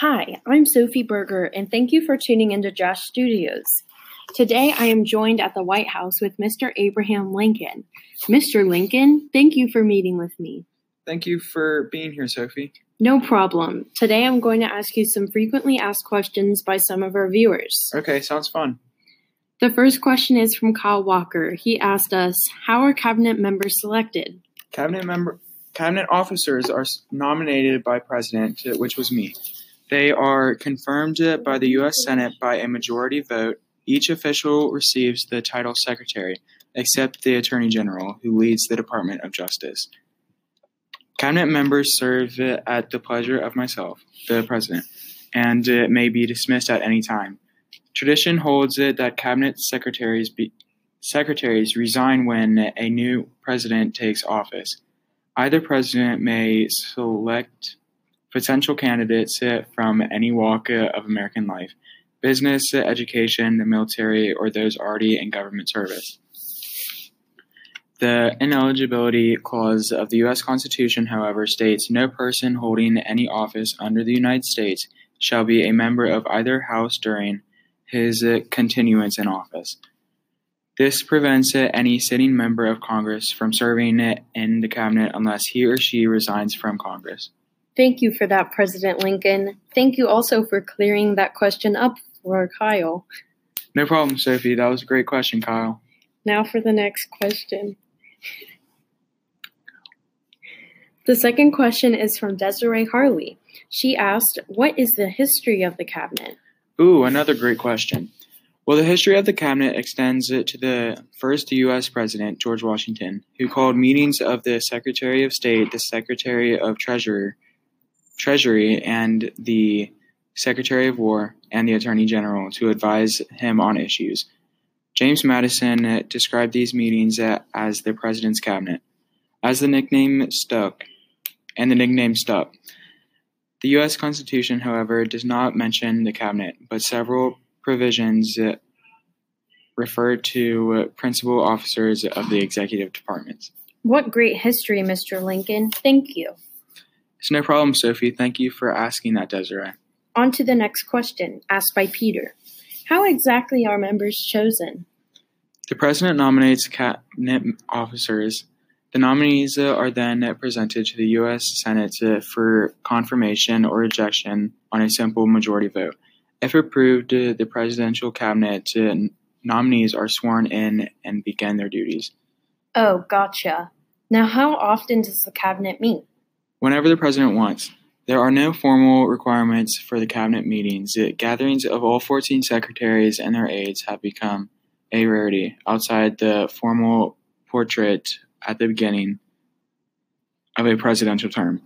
Hi, I'm Sophie Berger, and thank you for tuning into Josh Studios. Today I am joined at the White House with Mr. Abraham Lincoln. Mr. Lincoln, thank you for meeting with me. Thank you for being here, Sophie. No problem. Today I'm going to ask you some frequently asked questions by some of our viewers. Okay, sounds fun. The first question is from Kyle Walker. He asked us, How are cabinet members selected? Cabinet member cabinet officers are nominated by president, which was me. They are confirmed by the U.S. Senate by a majority vote. Each official receives the title secretary, except the attorney general, who leads the Department of Justice. Cabinet members serve at the pleasure of myself, the president, and may be dismissed at any time. Tradition holds it that cabinet secretaries be, secretaries resign when a new president takes office. Either president may select potential candidates uh, from any walk uh, of American life business, uh, education, the military, or those already in government service. The ineligibility clause of the U.S. Constitution, however, states no person holding any office under the United States shall be a member of either house during his continuance in office. This prevents any sitting member of Congress from serving in the cabinet unless he or she resigns from Congress. Thank you for that, President Lincoln. Thank you also for clearing that question up for Kyle. No problem, Sophie. That was a great question, Kyle. Now for the next question. The second question is from Desiree Harley. She asked, What is the history of the cabinet? Ooh, another great question. Well, the history of the cabinet extends to the first U.S. President, George Washington, who called meetings of the Secretary of State, the Secretary of Treasury, Treasury, and the Secretary of War, and the Attorney General to advise him on issues. James Madison described these meetings as the President's Cabinet. As the nickname stuck, and the nickname stuck, the U.S. Constitution, however, does not mention the cabinet, but several provisions uh, refer to uh, principal officers of the executive departments. What great history, Mr. Lincoln. Thank you. It's no problem, Sophie. Thank you for asking that, Desiree. On to the next question, asked by Peter. How exactly are members chosen? The president nominates cabinet officers the nominees are then presented to the U.S. Senate for confirmation or rejection on a simple majority vote. If approved, the presidential cabinet nominees are sworn in and begin their duties. Oh, gotcha. Now, how often does the cabinet meet? Whenever the president wants. There are no formal requirements for the cabinet meetings. The Gatherings of all 14 secretaries and their aides have become a rarity outside the formal portrait at the beginning of a presidential term.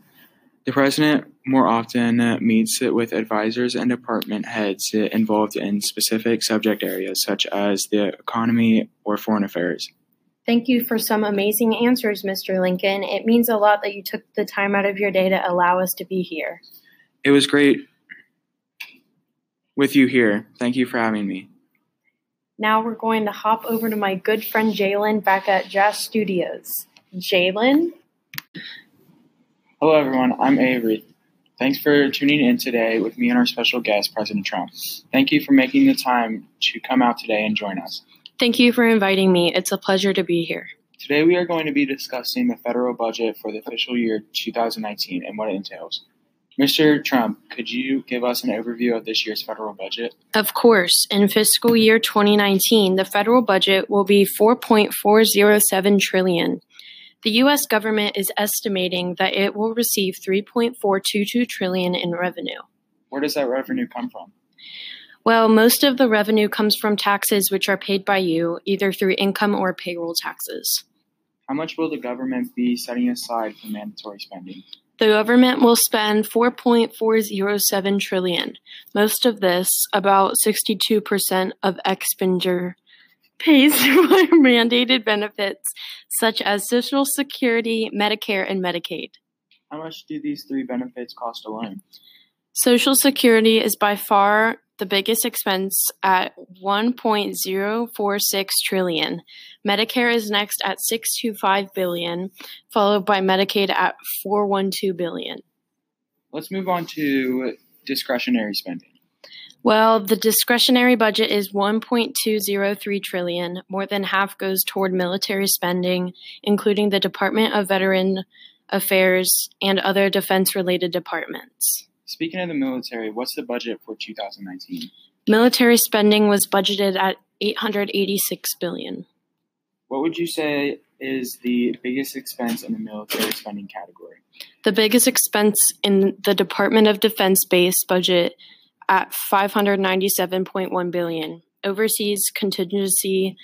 The president more often meets with advisors and department heads involved in specific subject areas such as the economy or foreign affairs. Thank you for some amazing answers, Mr. Lincoln. It means a lot that you took the time out of your day to allow us to be here. It was great with you here. Thank you for having me. Now we're going to hop over to my good friend Jalen back at Jazz Studios. Jalen? Hello, everyone. I'm Avery. Thanks for tuning in today with me and our special guest, President Trump. Thank you for making the time to come out today and join us. Thank you for inviting me. It's a pleasure to be here. Today, we are going to be discussing the federal budget for the official year 2019 and what it entails. Mr. Trump, could you give us an overview of this year's federal budget? Of course. In fiscal year 2019, the federal budget will be 4.407 trillion. The US government is estimating that it will receive 3.422 trillion in revenue. Where does that revenue come from? Well, most of the revenue comes from taxes which are paid by you, either through income or payroll taxes. How much will the government be setting aside for mandatory spending? The government will spend 4.407 trillion. Most of this, about 62% of expenditure, pays for mandated benefits such as Social Security, Medicare, and Medicaid. How much do these three benefits cost alone? Social Security is by far the biggest expense at 1.046 trillion. Medicare is next at 625 billion, followed by Medicaid at 412 billion. Let's move on to discretionary spending? Well, the discretionary budget is 1.203 trillion. More than half goes toward military spending, including the Department of Veteran Affairs and other defense-related departments. Speaking of the military, what's the budget for 2019? Military spending was budgeted at 886 billion. What would you say is the biggest expense in the military spending category? The biggest expense in the Department of Defense base budget at 597.1 billion. Overseas contingency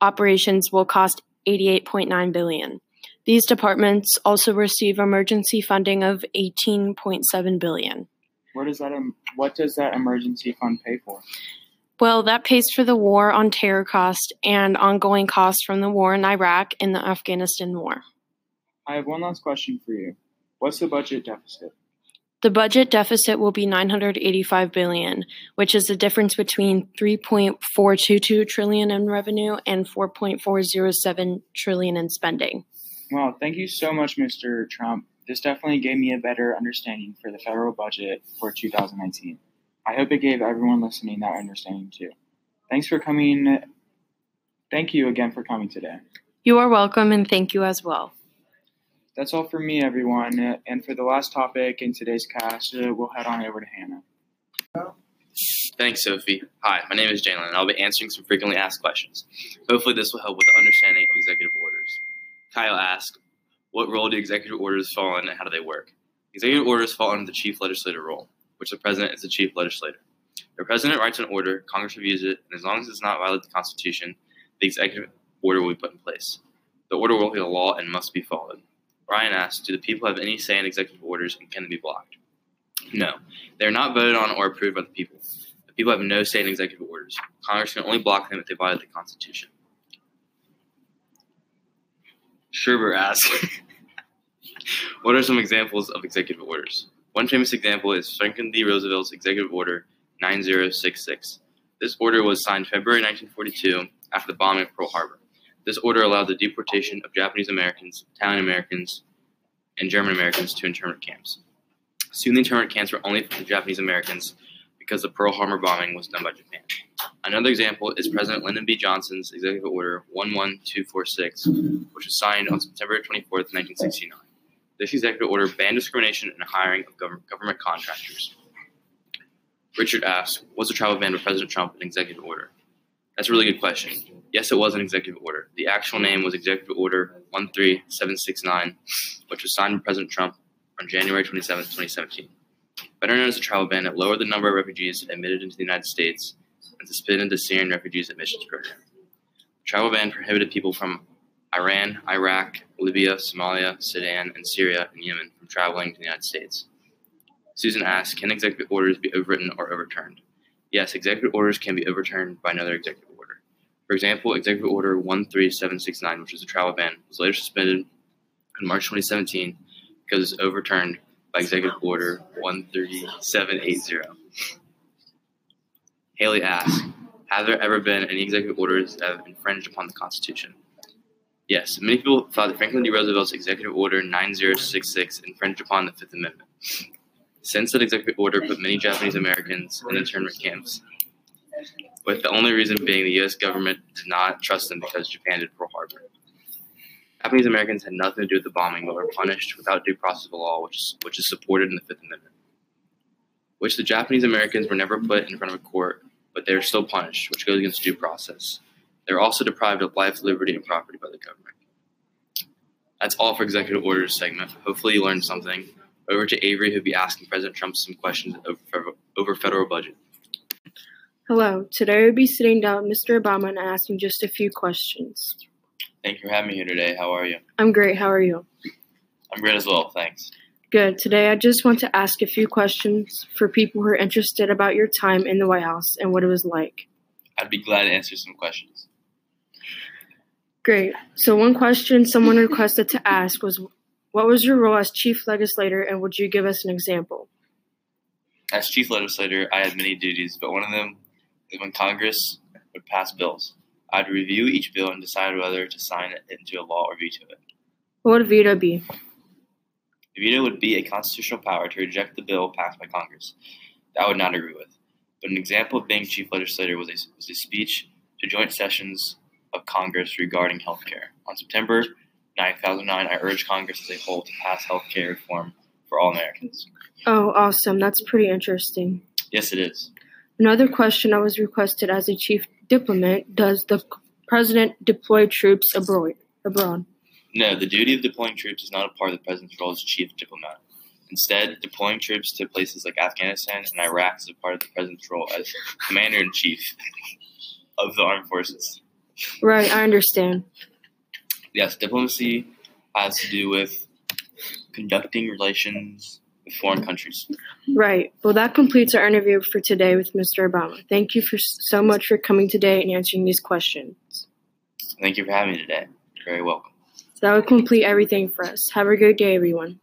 operations will cost 88.9 billion. These departments also receive emergency funding of 18.7 billion. Where does that what does that emergency fund pay for? Well, that pays for the war on terror cost and ongoing costs from the war in Iraq and the Afghanistan war. I have one last question for you. What's the budget deficit? The budget deficit will be 985 billion, which is the difference between 3.422 trillion in revenue and 4.407 trillion in spending. Well, thank you so much, Mr. Trump. This definitely gave me a better understanding for the federal budget for 2019. I hope it gave everyone listening that understanding too. Thanks for coming. Thank you again for coming today. You are welcome and thank you as well. That's all for me, everyone. And for the last topic in today's cast, uh, we'll head on over to Hannah. Thanks, Sophie. Hi, my name is Jalen, and I'll be answering some frequently asked questions. Hopefully, this will help with the understanding of executive orders. Kyle asked, What role do executive orders fall in, and how do they work? Executive orders fall under the chief legislator role, which the president is the chief legislator. The president writes an order, Congress reviews it, and as long as it does not violate the Constitution, the executive order will be put in place. The order will be a law and must be followed. Brian asked, Do the people have any say in executive orders and can they be blocked? No. They are not voted on or approved by the people. The people have no say in executive orders. Congress can only block them if they violate the Constitution. Sherber asks, What are some examples of executive orders? One famous example is Franklin D. Roosevelt's Executive Order 9066. This order was signed February 1942 after the bombing of Pearl Harbor. This order allowed the deportation of Japanese Americans, Italian Americans, and German Americans to internment camps. Soon the internment camps were only for the Japanese Americans because the Pearl Harbor bombing was done by Japan. Another example is President Lyndon B. Johnson's Executive Order 11246, which was signed on September 24, 1969. This executive order banned discrimination in the hiring of gov- government contractors. Richard asks, Was the travel ban by President Trump an executive order? That's a really good question. Yes, it was an executive order. The actual name was Executive Order 13769, which was signed by President Trump on January 27, 2017. Better known as the travel ban, it lowered the number of refugees admitted into the United States and suspended the Syrian refugees admissions program. The travel ban prohibited people from Iran, Iraq, Libya, Somalia, Sudan, and Syria and Yemen from traveling to the United States. Susan asks, can executive orders be overwritten or overturned? Yes, executive orders can be overturned by another executive order. For example, Executive Order 13769, which is a travel ban, was later suspended in March 2017 because it was overturned by Executive Order 13780. Haley asks, have there ever been any executive orders that have infringed upon the Constitution? Yes, many people thought that Franklin D. Roosevelt's Executive Order 9066 infringed upon the Fifth Amendment. Since that executive order put many Japanese Americans in internment camps, with the only reason being the U.S. government did not trust them because Japan did Pearl Harbor. Japanese Americans had nothing to do with the bombing, but were punished without due process of law, which is, which is supported in the Fifth Amendment. Which the Japanese Americans were never put in front of a court, but they are still punished, which goes against due process. They are also deprived of life, liberty, and property by the government. That's all for executive orders segment. Hopefully, you learned something. Over to Avery, who'll be asking President Trump some questions over, over federal budget. Hello. Today we'll be sitting down with Mr. Obama and asking just a few questions. Thank you for having me here today. How are you? I'm great. How are you? I'm great as well, thanks. Good. Today I just want to ask a few questions for people who are interested about your time in the White House and what it was like. I'd be glad to answer some questions. Great. So one question someone requested to ask was what was your role as chief legislator and would you give us an example? As chief legislator, I had many duties, but one of them is when Congress would pass bills. I'd review each bill and decide whether to sign it into a law or veto it. What would veto be? The veto would be a constitutional power to reject the bill passed by Congress. that I would not agree with. But an example of being chief legislator was a, was a speech to joint sessions of Congress regarding health care. On September 9, 2009, I urged Congress as a whole to pass health care reform for all Americans. Oh, awesome. That's pretty interesting. Yes, it is. Another question I was requested as a chief diplomat Does the president deploy troops abroad? abroad? No, the duty of deploying troops is not a part of the president's role as chief diplomat. Instead, deploying troops to places like Afghanistan and Iraq is a part of the president's role as commander in chief of the armed forces. Right, I understand. Yes, diplomacy has to do with conducting relations with foreign countries. Right. Well, that completes our interview for today with Mr. Obama. Thank you for so much for coming today and answering these questions. Thank you for having me today. You're very welcome. That would complete everything for us. Have a good day, everyone.